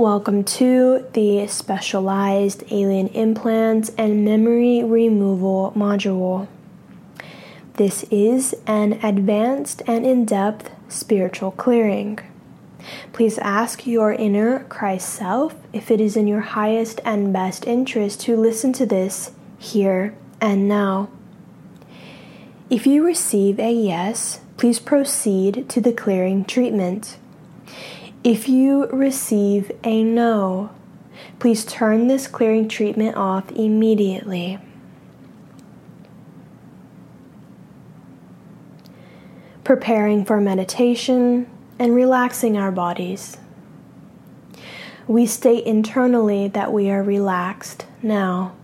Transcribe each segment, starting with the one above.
Welcome to the Specialized Alien Implants and Memory Removal module. This is an advanced and in depth spiritual clearing. Please ask your inner Christ self if it is in your highest and best interest to listen to this here and now. If you receive a yes, please proceed to the clearing treatment. If you receive a no, please turn this clearing treatment off immediately. Preparing for meditation and relaxing our bodies. We state internally that we are relaxed now.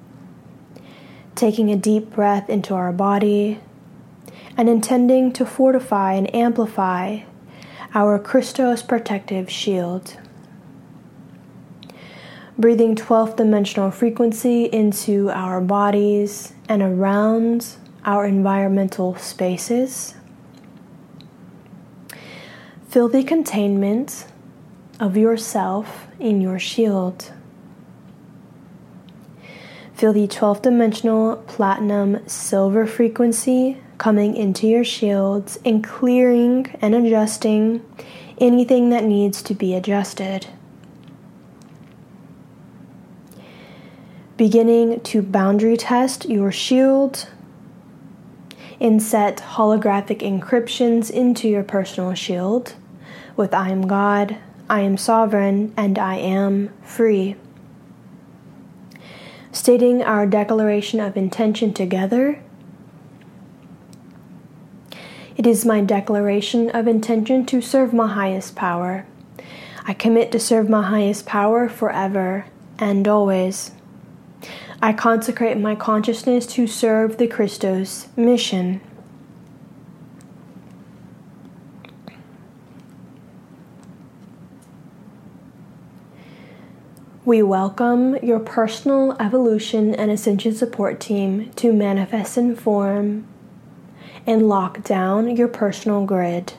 Taking a deep breath into our body and intending to fortify and amplify our Christos protective shield. Breathing 12th dimensional frequency into our bodies and around our environmental spaces. Feel the containment of yourself in your shield. Feel the 12th dimensional platinum silver frequency coming into your shields and clearing and adjusting anything that needs to be adjusted. Beginning to boundary test your shield and set holographic encryptions into your personal shield with I am God, I am sovereign, and I am free. Stating our declaration of intention together it is my declaration of intention to serve my highest power. I commit to serve my highest power forever and always. I consecrate my consciousness to serve the Christos mission. We welcome your personal evolution and ascension support team to manifest in form and lock down your personal grid.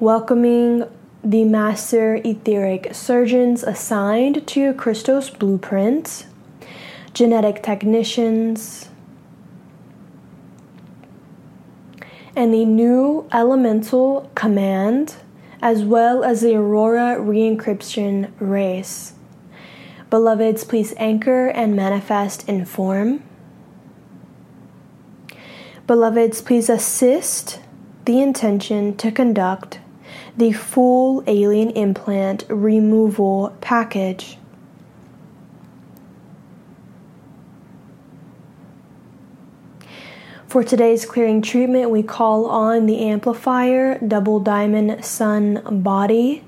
Welcoming the master etheric surgeons assigned to your Christos blueprint, genetic technicians, and the new elemental command, as well as the Aurora re-encryption race. Beloveds, please anchor and manifest in form. Beloveds, please assist the intention to conduct the full alien implant removal package. For today's clearing treatment, we call on the amplifier double diamond sun body.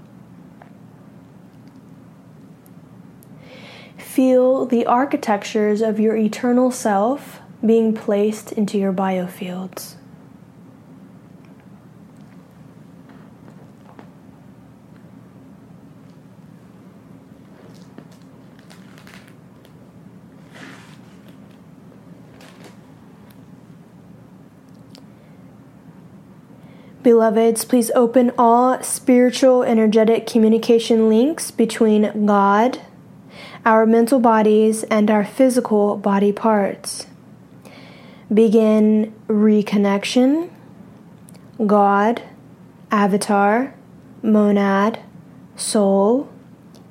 Feel the architectures of your eternal self being placed into your biofields. Beloveds, please open all spiritual energetic communication links between God, our mental bodies, and our physical body parts begin reconnection, God, avatar, monad, soul,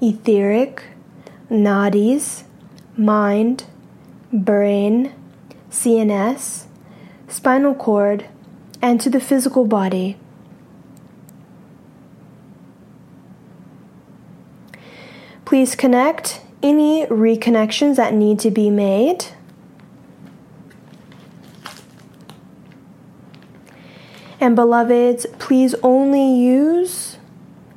etheric, nadis, mind, brain, CNS, spinal cord, and to the physical body. Please connect any reconnections that need to be made. And beloveds, please only use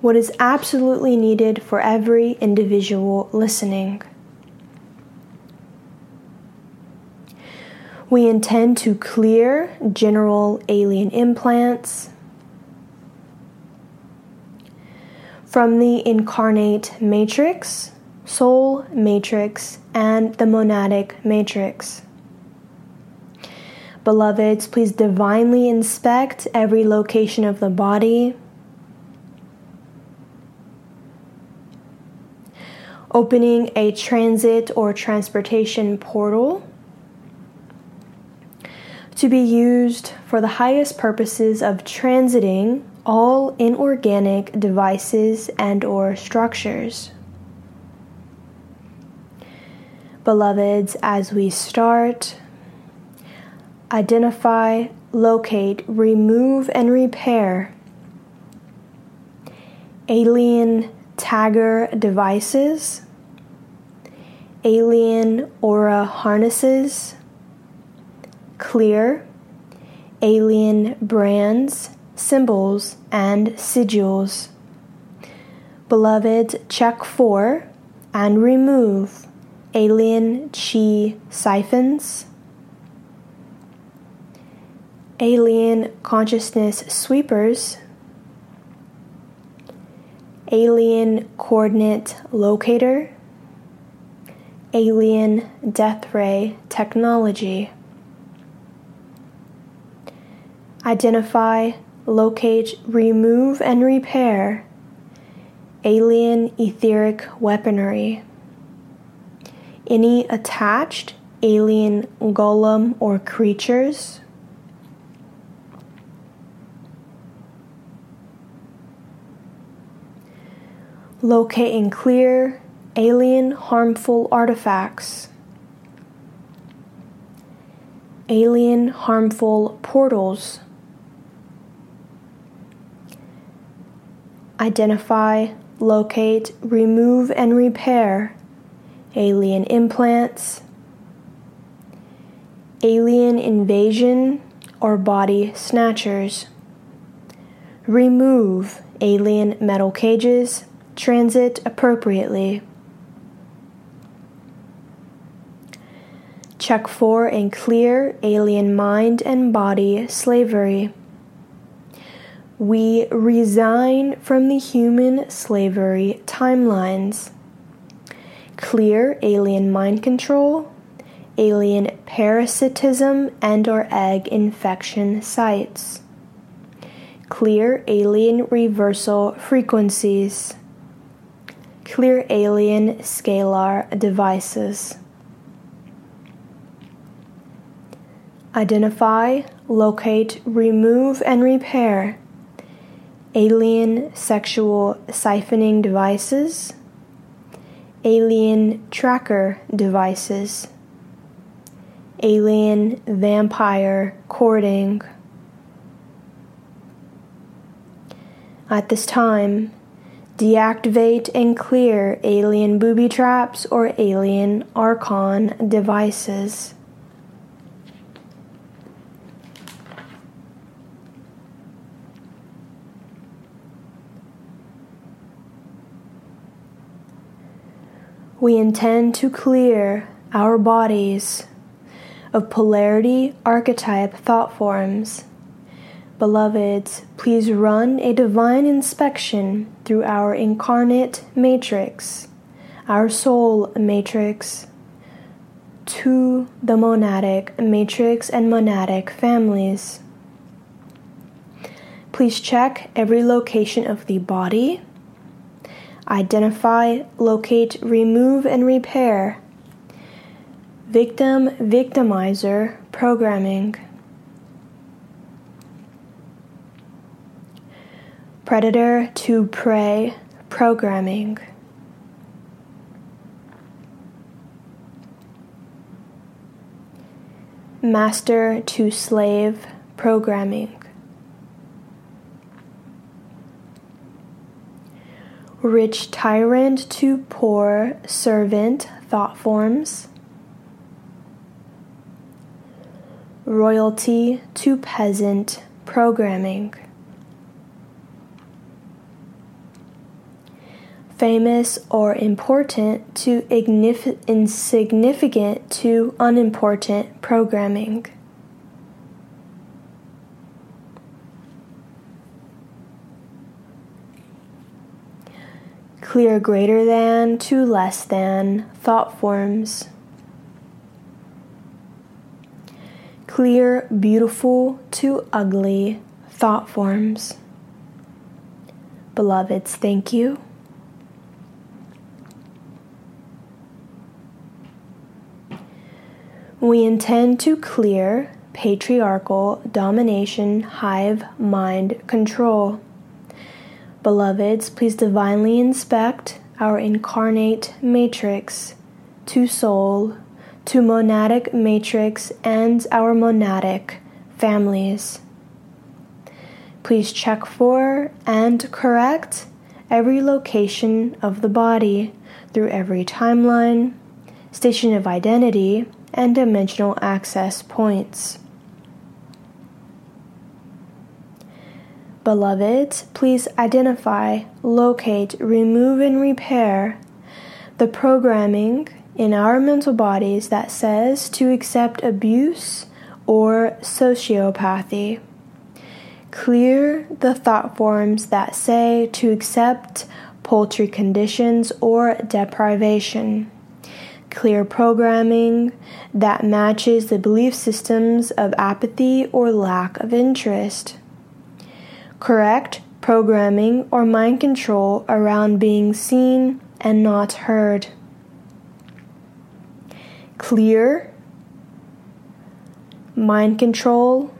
what is absolutely needed for every individual listening. We intend to clear general alien implants from the incarnate matrix, soul matrix, and the monadic matrix. Beloveds, please divinely inspect every location of the body. opening a transit or transportation portal to be used for the highest purposes of transiting all inorganic devices and or structures. Beloveds, as we start, identify, locate, remove, and repair alien tagger devices, alien aura harnesses, clear, alien brands, symbols, and sigils. Beloved, check for and remove alien chi siphons, alien consciousness sweepers, alien coordinate locator, alien death ray technology. Identify, locate, remove, and repair alien etheric weaponry. Any attached alien golem or creatures locate and clear alien harmful artifacts, alien harmful portals, identify, locate, remove, and repair alien implants, alien invasion or body snatchers, remove alien metal cages transit appropriately. Check for and clear alien mind and body slavery. We resign from the human slavery timelines. Clear alien mind control, alien parasitism and or egg infection sites. Clear alien reversal frequencies clear alien scalar devices. Identify, locate, remove, and repair alien sexual siphoning devices, alien tracker devices, alien vampire courting. At this time, Deactivate and clear alien booby traps or alien Archon devices. We intend to clear our bodies of polarity archetype thought forms Beloveds, please run a divine inspection through our incarnate matrix, our soul matrix, to the monadic matrix and monadic families. Please check every location of the body. Identify, locate, remove, and repair. Victim victimizer programming. Predator to prey programming. Master to slave programming. Rich tyrant to poor servant thought forms. Royalty to peasant programming. Famous or important to insignificant to unimportant programming. Clear greater than to less than thought forms. Clear beautiful to ugly thought forms. Beloveds, thank you. We intend to clear patriarchal domination, hive mind control. Beloveds, please divinely inspect our incarnate matrix to soul, to monadic matrix, and our monadic families. Please check for and correct every location of the body through every timeline, station of identity, and dimensional access points. Beloveds, please identify, locate, remove, and repair the programming in our mental bodies that says to accept abuse or sociopathy. Clear the thought forms that say to accept poultry conditions or deprivation. Clear programming that matches the belief systems of apathy or lack of interest. Correct programming or mind control around being seen and not heard. Clear mind control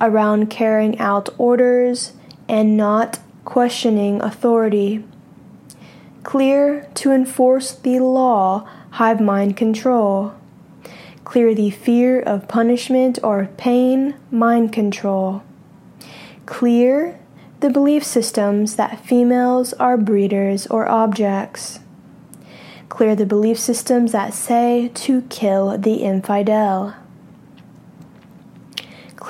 around carrying out orders and not questioning authority. Clear to enforce the law, hive mind control. Clear the fear of punishment or pain, mind control. Clear the belief systems that females are breeders or objects. Clear the belief systems that say to kill the infidel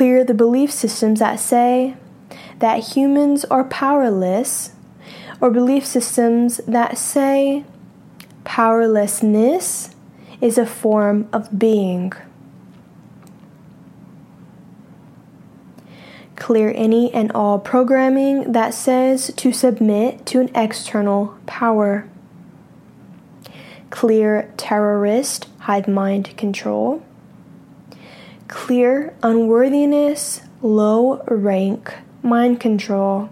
clear the belief systems that say that humans are powerless, or belief systems that say powerlessness is a form of being. Clear any and all programming that says to submit to an external power. Clear terrorist hive mind control clear unworthiness, low rank, mind control.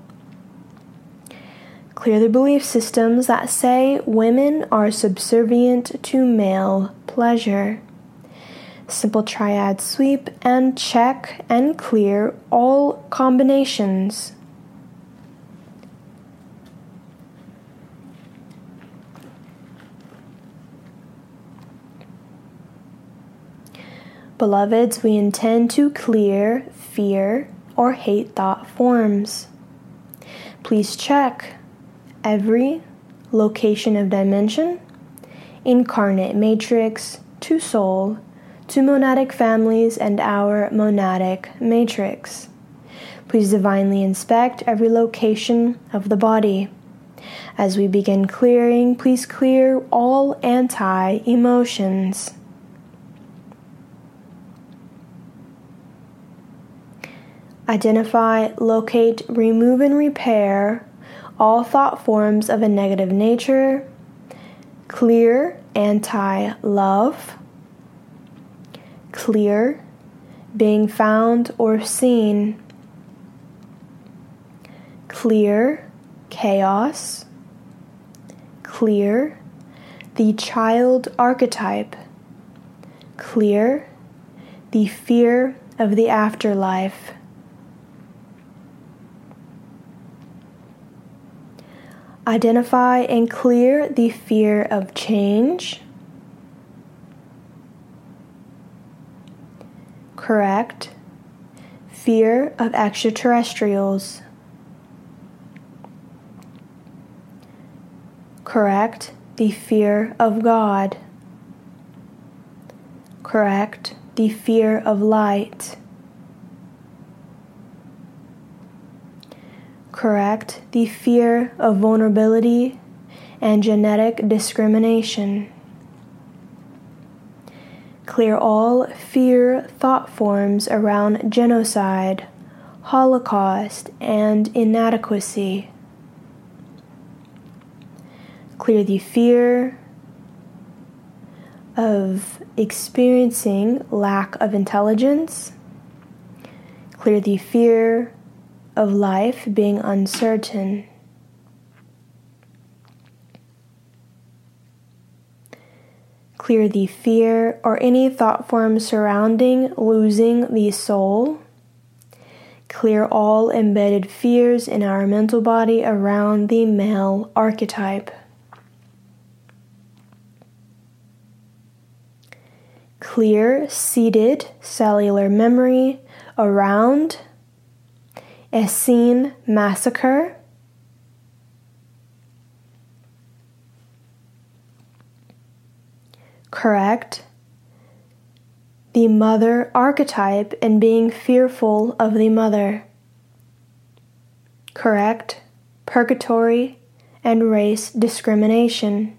Clear the belief systems that say women are subservient to male pleasure. Simple triad sweep and check and clear all combinations. Beloveds, we intend to clear fear or hate thought forms. Please check every location of dimension, incarnate matrix, to soul, to monadic families, and our monadic matrix. Please divinely inspect every location of the body. As we begin clearing, please clear all anti emotions. Identify, locate, remove, and repair all thought forms of a negative nature. Clear anti love. Clear being found or seen. Clear chaos. Clear the child archetype. Clear the fear of the afterlife. Identify and clear the fear of change. Correct. Fear of extraterrestrials. Correct. The fear of God. Correct. The fear of light. Correct the fear of vulnerability and genetic discrimination. Clear all fear thought forms around genocide, Holocaust, and inadequacy. Clear the fear of experiencing lack of intelligence. Clear the fear of life being uncertain. Clear the fear or any thought form surrounding losing the soul. Clear all embedded fears in our mental body around the male archetype. Clear seated cellular memory around Essene massacre. Correct the mother archetype and being fearful of the mother. Correct, purgatory, and race discrimination.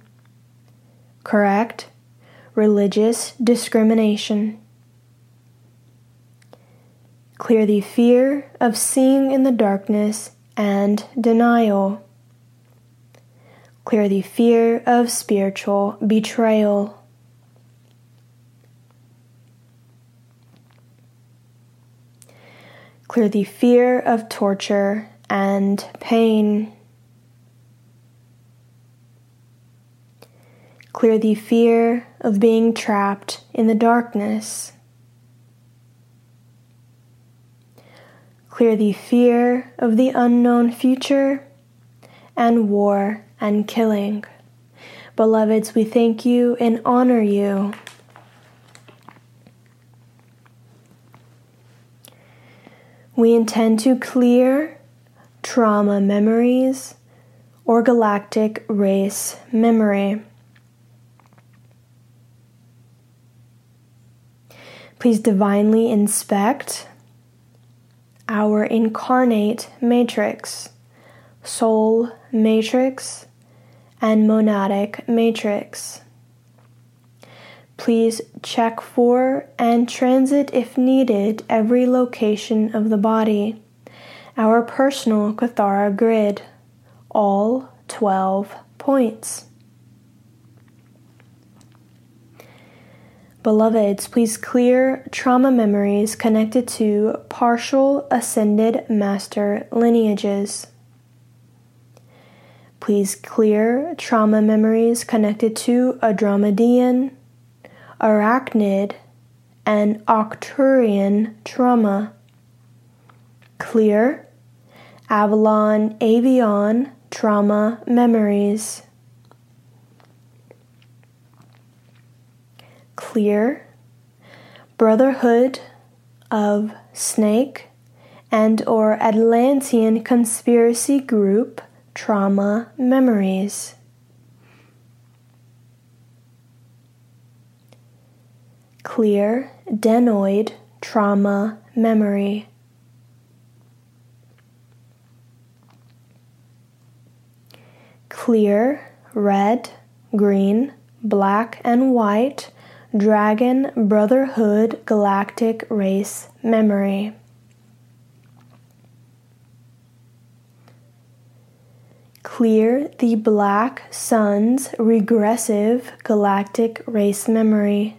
Correct, religious discrimination. Clear the fear of seeing in the darkness and denial. Clear the fear of spiritual betrayal. Clear the fear of torture and pain. Clear the fear of being trapped in the darkness. Clear the fear of the unknown future and war and killing. Beloveds, we thank you and honor you. We intend to clear trauma memories or galactic race memory. Please divinely inspect our incarnate matrix, soul matrix, and monadic matrix. Please check for and transit if needed every location of the body. Our personal Kathara grid, all 12 points. Beloveds, please clear trauma memories connected to partial ascended master lineages. Please clear trauma memories connected to Andromedan, arachnid, and Arcturian trauma. Clear, Avalon Avion trauma memories. Clear, Brotherhood of Snake and or Atlantean conspiracy group trauma memories. clear denoid trauma memory. Clear, red, green, black, and white Dragon Brotherhood Galactic Race Memory. Clear the Black Sun's Regressive Galactic Race Memory.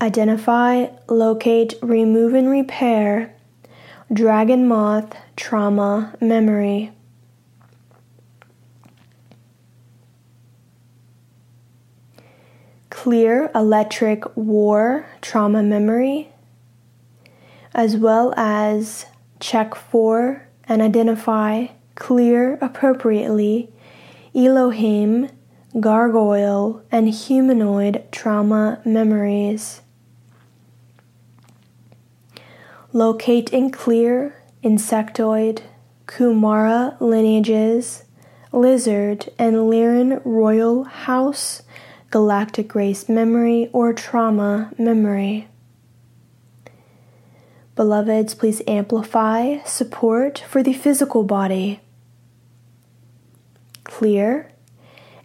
Identify, locate, remove, and repair Dragon Moth Trauma Memory. Clear Electric War Trauma Memory, as well as check for and identify, clear appropriately Elohim, gargoyle, and humanoid trauma memories. Locate and clear insectoid, Kumara lineages, lizard, and Lyran royal house, galactic race memory, or trauma memory. Beloveds, please amplify support for the physical body. Clear,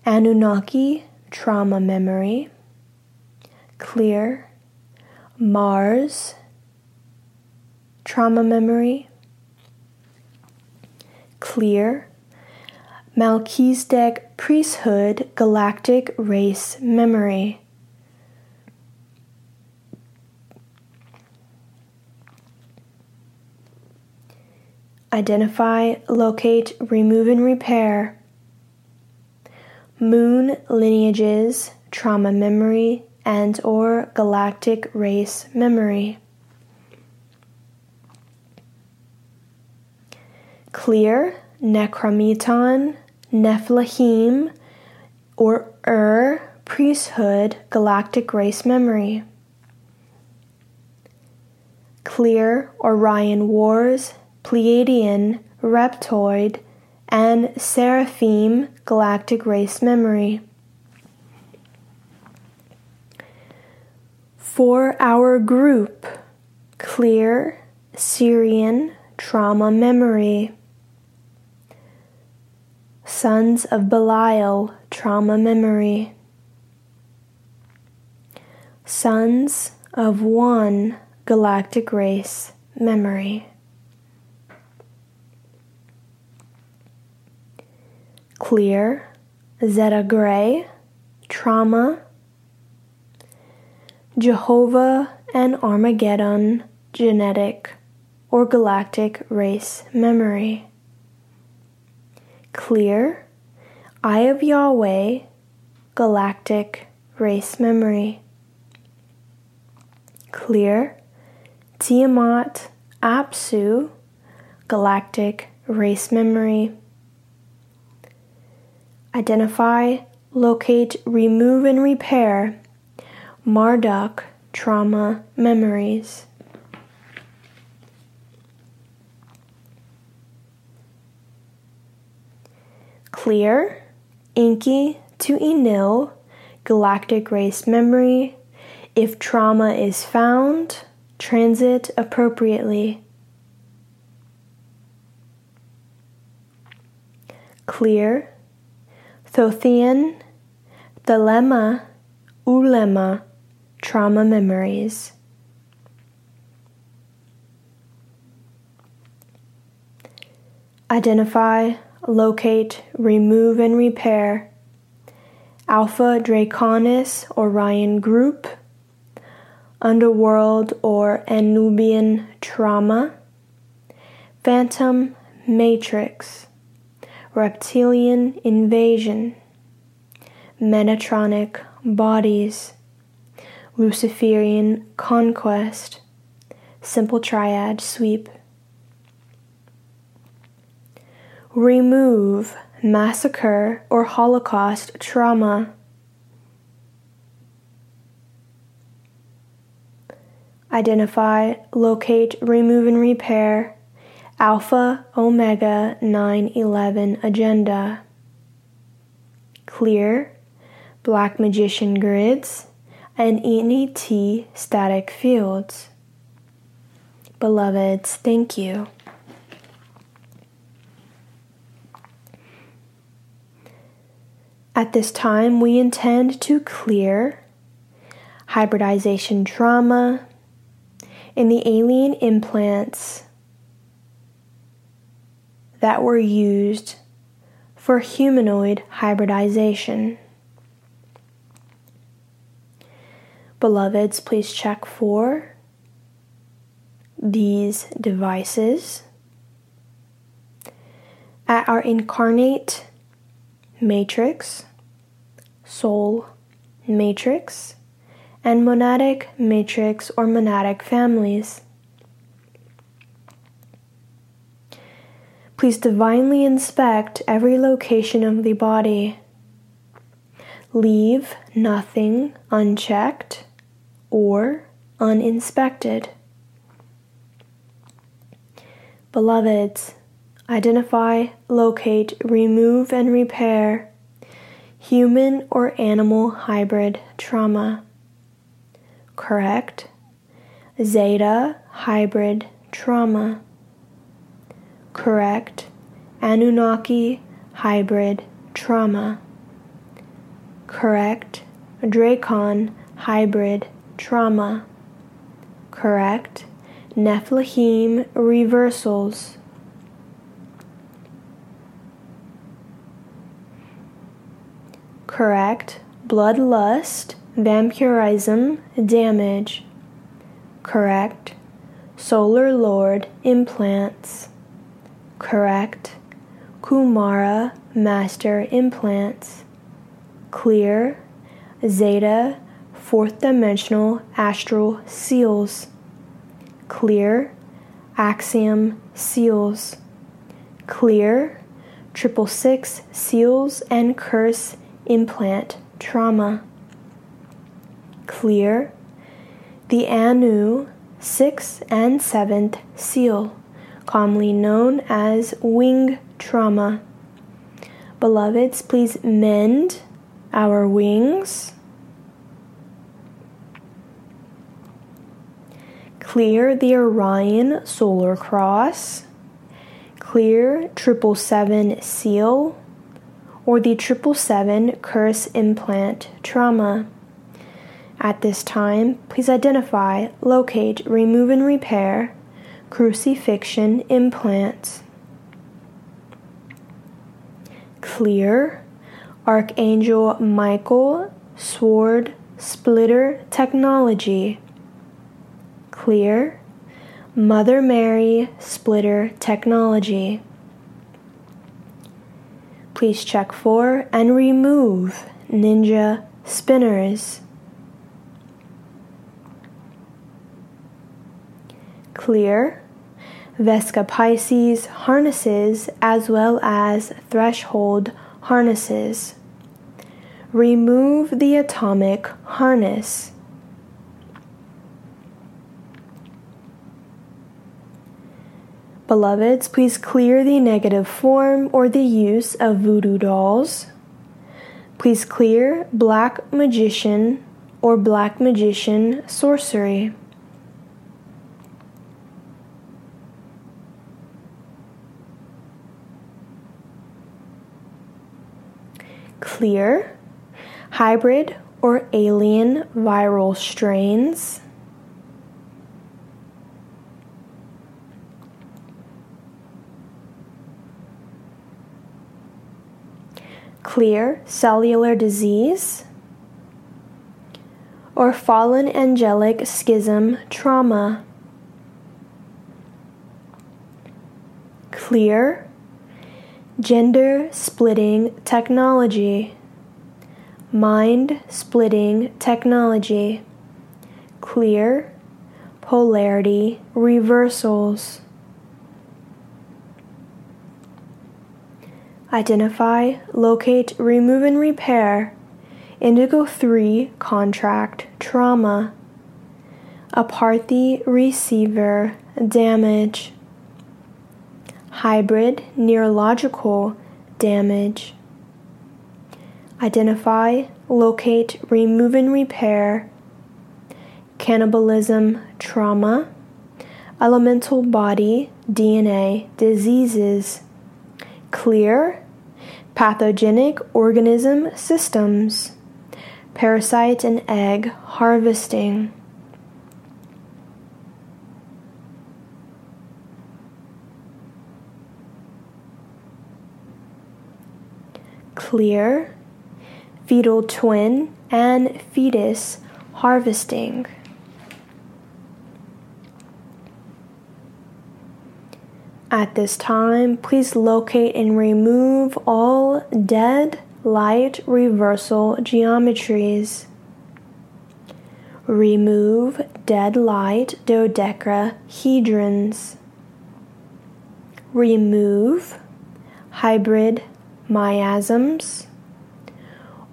Anunnaki trauma memory. Clear, Mars trauma memory, clear, Melchizedek priesthood galactic race memory. identify, locate, remove, and repair. Moon lineages, trauma memory, and or galactic race memory. Clear, Necromiton, Nephilim, or Ur, priesthood, galactic race memory. Clear, Orion Wars, Pleiadian, Reptoid, and Seraphim, galactic race memory. For our group, Clear, Sirian trauma memory. Sons of Belial, trauma memory. Sons of One, galactic race memory. Clear, Zeta Gray, trauma. Jehovah and Armageddon, genetic or galactic race memory clear, Eye of Yahweh, galactic race memory. Clear, Tiamat, Apsu, galactic race memory. Identify, locate, remove, and repair Marduk trauma memories. Clear, Enki to Enlil, galactic race memory. If trauma is found, transit appropriately. Clear, Thothean, Thelema, Ulema, trauma memories. Identify locate, remove, and repair. Alpha Draconis Orion Group, Underworld or Anubian Trauma, Phantom Matrix, Reptilian Invasion, Metatronic Bodies, Luciferian Conquest, Simple Triad Sweep. Remove massacre or Holocaust trauma. Identify, locate, remove, and repair Alpha Omega 911 Agenda. Clear, Black Magician grids, and NET static fields. Beloveds, thank you. At this time, we intend to clear hybridization trauma in the alien implants that were used for humanoid hybridization. Beloveds, please check for these devices at our incarnate matrix, soul matrix, and monadic matrix or monadic families. Please divinely inspect every location of the body. Leave nothing unchecked or uninspected. Beloveds, identify, locate, remove, and repair human or animal hybrid trauma. Correct. Zeta hybrid trauma. Correct. Anunnaki hybrid trauma. Correct. Dracon hybrid trauma. Correct. Nephilim reversals. Correct. Bloodlust, vampirism, damage. Correct. Solar Lord implants. correct, Kumara master implants, clear, zeta fourth dimensional astral seals, clear, axiom seals, clear, triple six seals and curse implant trauma, clear, the Anu sixth and seventh seal, commonly known as wing trauma. Beloveds, please mend our wings. Clear the Orion solar cross. Clear triple seven seal or the triple seven curse implant trauma. At this time, please identify, locate, remove, and repair crucifixion implants. Clear Archangel Michael Sword Splitter Technology. Clear Mother Mary Splitter Technology. Please check for and remove Ninja Spinners. Clear Vesica Piscis harnesses as well as threshold harnesses. Remove the atomic harness. Beloveds, please clear the negative form or the use of voodoo dolls. Please clear black magician or black magician sorcery. clear, hybrid, or alien viral strains. Clear cellular disease or fallen angelic schism trauma. Clear Gender splitting technology, mind splitting technology, clear, polarity reversals. Identify, locate, remove, and repair. Indigo 3 contract trauma, Aparthy receiver damage. Hybrid neurological damage. Identify, locate, remove, and repair. Cannibalism trauma, elemental body DNA diseases, clear pathogenic organism systems, parasite and egg harvesting. clear, fetal twin, and fetus harvesting. At this time, please locate and remove all dead light reversal geometries. Remove dead light dodecahedrons. Remove hybrid miasms,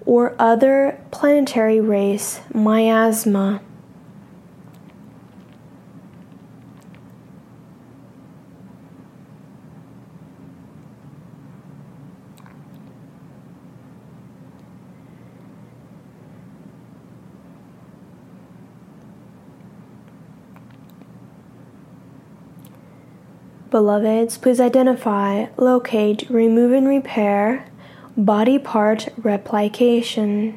or other planetary race miasma. Beloveds, please identify, locate, remove, and repair body part replication.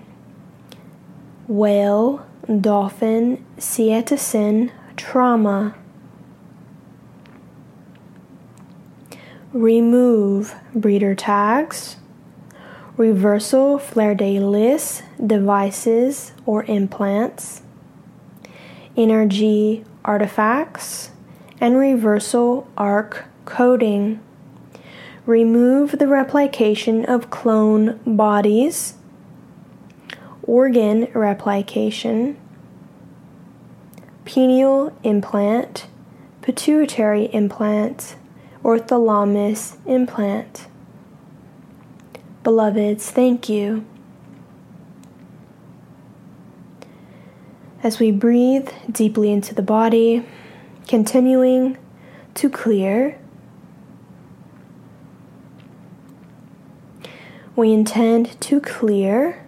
Whale, dolphin, cetacean, trauma. Remove breeder tags, reversal fleur de lis devices or implants, energy artifacts and reversal arc coding. Remove the replication of clone bodies, organ replication, pineal implant, pituitary implant, orthalamus implant. Beloveds, thank you. As we breathe deeply into the body, continuing to clear, we intend to clear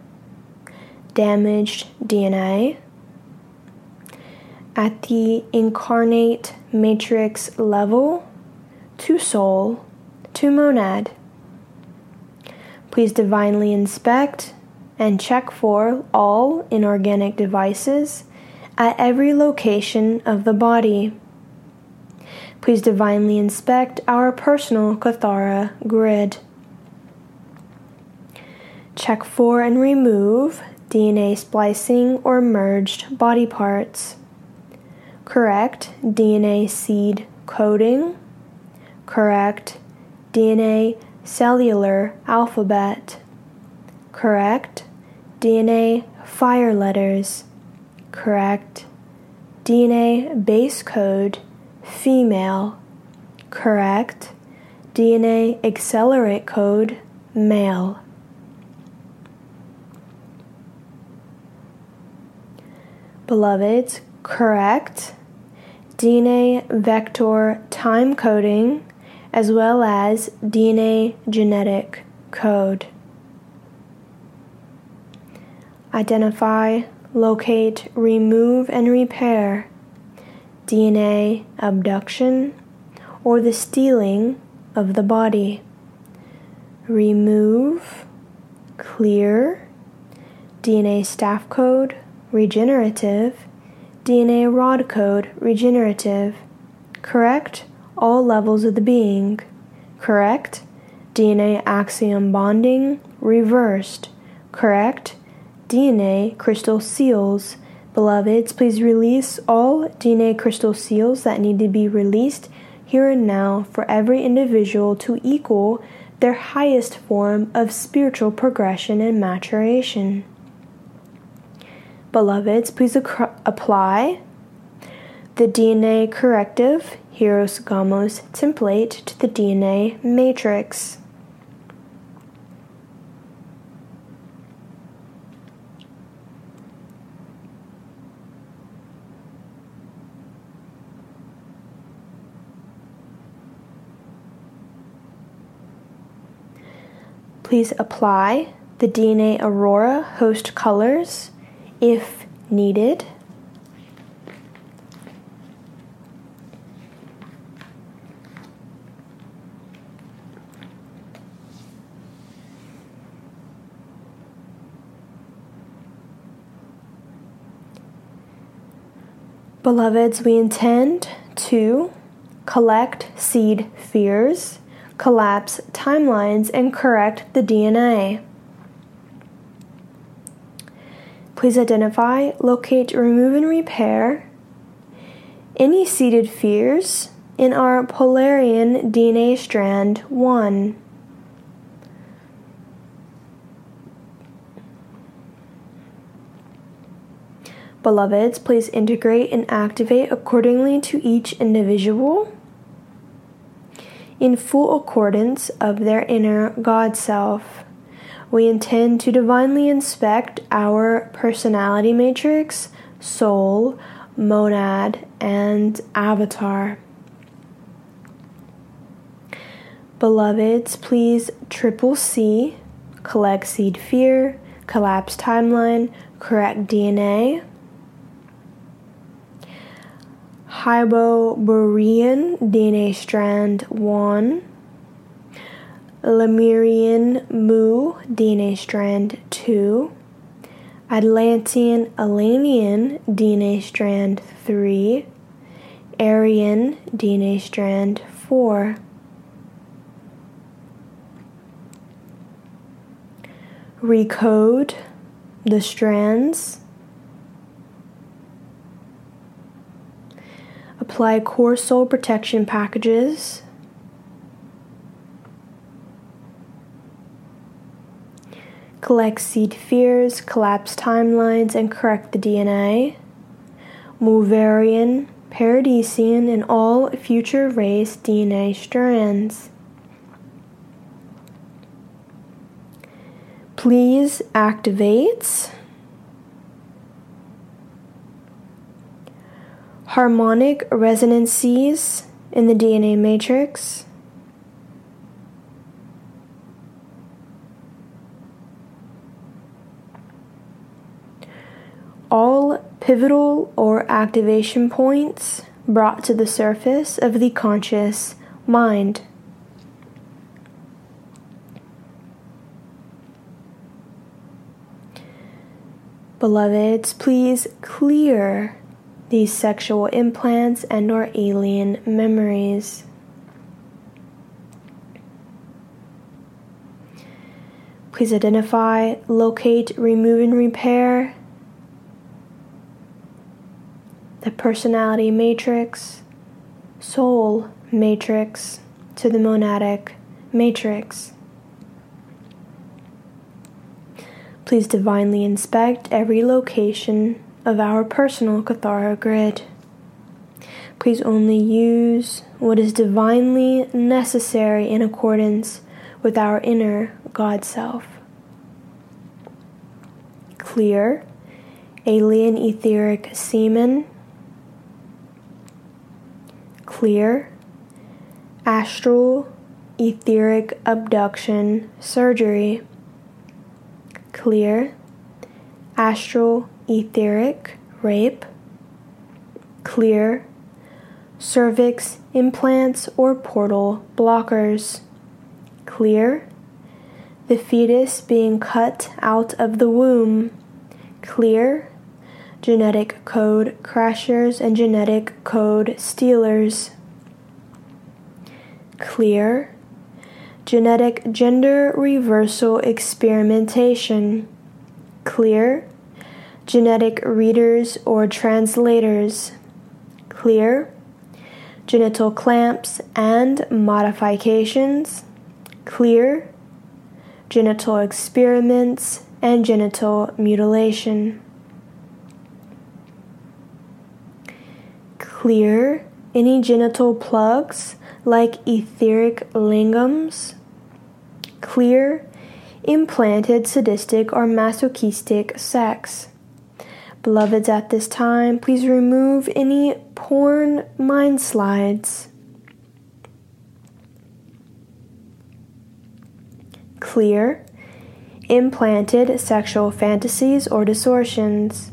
damaged DNA at the incarnate matrix level to soul to monad. Please divinely inspect and check for all inorganic devices at every location of the body. Please divinely inspect our personal Kathara grid. Check for and remove DNA splicing or merged body parts. Correct DNA seed coding. Correct DNA cellular alphabet. Correct DNA fire letters. Correct DNA base code female. Correct DNA accelerate code male. Beloveds, correct DNA vector time coding as well as DNA genetic code. Identify, locate, remove, and repair DNA abduction or the stealing of the body. Remove, clear, DNA staff code, regenerative, DNA rod code, regenerative, correct all levels of the being, correct DNA axiom bonding, reversed, correct DNA crystal seals. Beloveds, please release all DNA crystal seals that need to be released here and now for every individual to equal their highest form of spiritual progression and maturation. Beloveds, please ac- apply the DNA corrective Hieros Gamos template to the DNA matrix. Please apply the DNA Aurora host colors if needed. Beloveds, we intend to collect seed fears, collapse timelines, and correct the DNA. Please identify, locate, remove, and repair any seeded fears in our Polarian DNA strand 1. Beloveds, please integrate and activate accordingly to each individual in full accordance of their inner God self we intend to divinely inspect our personality matrix, soul, monad, and avatar. Beloveds, please triple C, collect seed fear, collapse timeline, correct DNA. Hyperborean DNA strand 1 Lemurian Mu DNA strand 2, Atlantean Alanian DNA strand 3, Aryan DNA strand 4. Recode the strands. apply core soul protection packages. Collect seed fears, collapse timelines, and correct the DNA. Muvarian, Paradisian, and all future race DNA strands. Please activate. Harmonic resonances in the DNA matrix. All pivotal or activation points brought to the surface of the conscious mind. Beloveds, please clear these sexual implants and or alien memories. Please identify, locate, remove, and repair the personality matrix, soul matrix to the monadic matrix. Please divinely inspect every location of our personal Kathara grid. Please only use what is divinely necessary in accordance with our inner God self. Clear, alien etheric semen. Clear, astral etheric abduction surgery. Clear, astral etheric, rape, clear, cervix implants or portal blockers, clear, the fetus being cut out of the womb, clear, genetic code crashers and genetic code stealers, clear, genetic gender reversal experimentation, clear, genetic readers or translators, clear, genital clamps and modifications, clear, genital experiments, and genital mutilation. Clear any genital plugs like etheric lingams. Clear implanted sadistic or masochistic sex. Beloveds, at this time, please remove any porn mind slides. Clear, implanted sexual fantasies or distortions.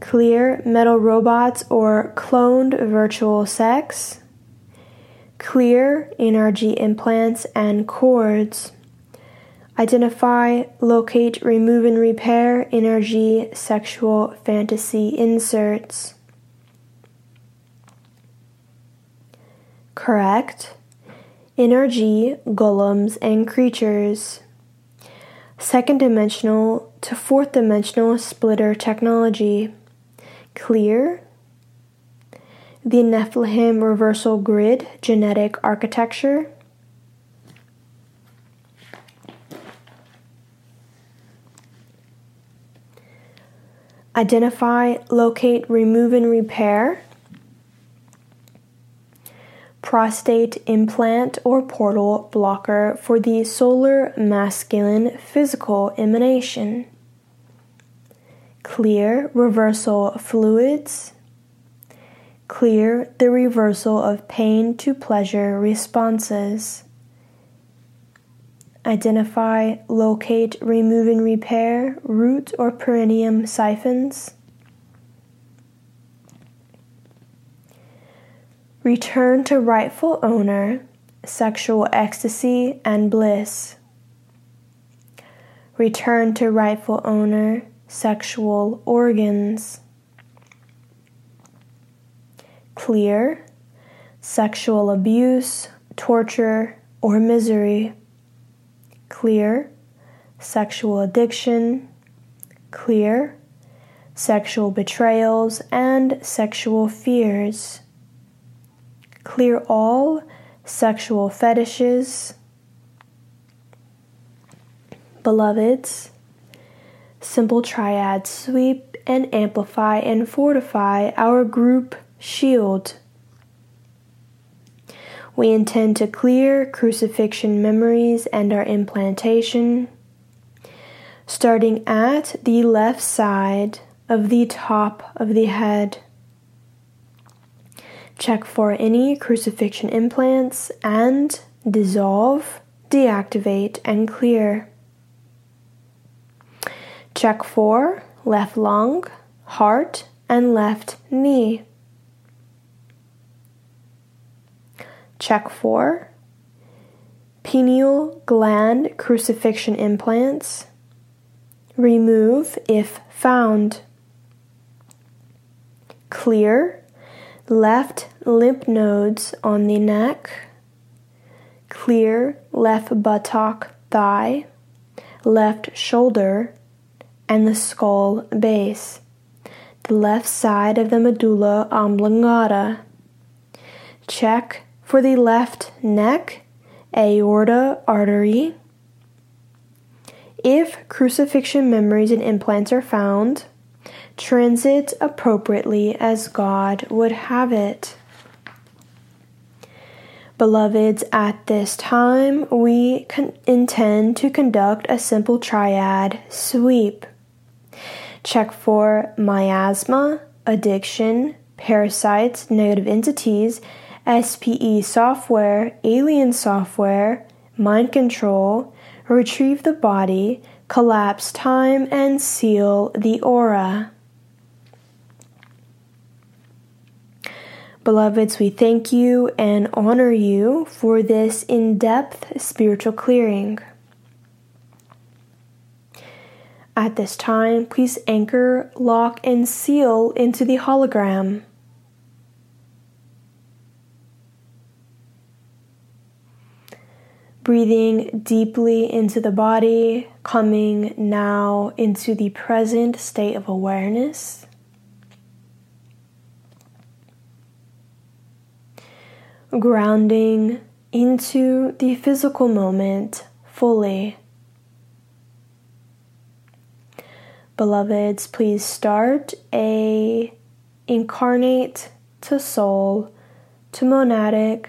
Clear metal robots or cloned virtual sex. Clear energy implants and cords. Identify, locate, remove, and repair energy sexual fantasy inserts. Correct. Energy, golems, and creatures. Second dimensional to fourth dimensional splitter technology. Clear. The Nephilim reversal grid genetic architecture. Identify, locate, remove, and repair, prostate implant or portal blocker for the solar masculine physical emanation, clear reversal fluids, clear the reversal of pain to pleasure responses identify, locate, remove, and repair root or perineum siphons. Return to rightful owner, sexual ecstasy and bliss. Return to rightful owner, sexual organs. Clear, sexual abuse, torture, or misery clear, sexual addiction, clear, sexual betrayals, and sexual fears. Clear all sexual fetishes. Beloveds, simple triads sweep and amplify and fortify our group shield. We intend to clear crucifixion memories and our implantation, starting at the left side of the top of the head. Check for any crucifixion implants and dissolve, deactivate, and clear. Check for left lung, heart, and left knee. Check for pineal gland crucifixion implants. Remove if found. Clear left lymph nodes on the neck. Clear left buttock thigh, left shoulder, and the skull base, the left side of the medulla oblongata. Check for the left neck, aorta artery. If crucifixion memories and implants are found, transit appropriately as God would have it. Beloveds, at this time we con- intend to conduct a simple triad sweep. Check for miasma, addiction, parasites, negative entities, SPE software, alien software, mind control, retrieve the body, collapse time, and seal the aura. Beloveds, we thank you and honor you for this in depth spiritual clearing. At this time, please anchor, lock, and seal into the hologram. Breathing deeply into the body, coming now into the present state of awareness. Grounding into the physical moment fully. Beloveds, please start a incarnate to soul to monadic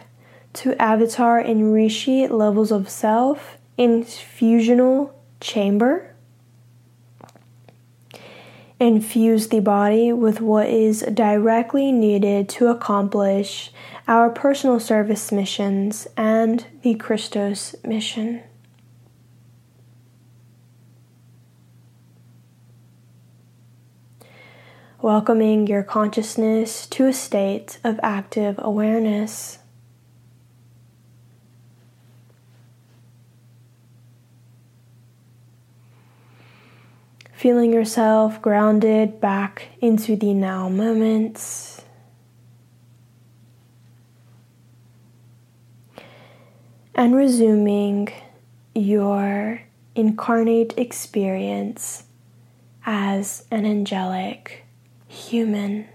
to avatar and rishi levels of self infusional chamber. Infuse the body with what is directly needed to accomplish our personal service missions and the Christos mission. welcoming your consciousness to a state of active awareness. Feeling yourself grounded back into the now moments. And resuming your incarnate experience as an angelic human.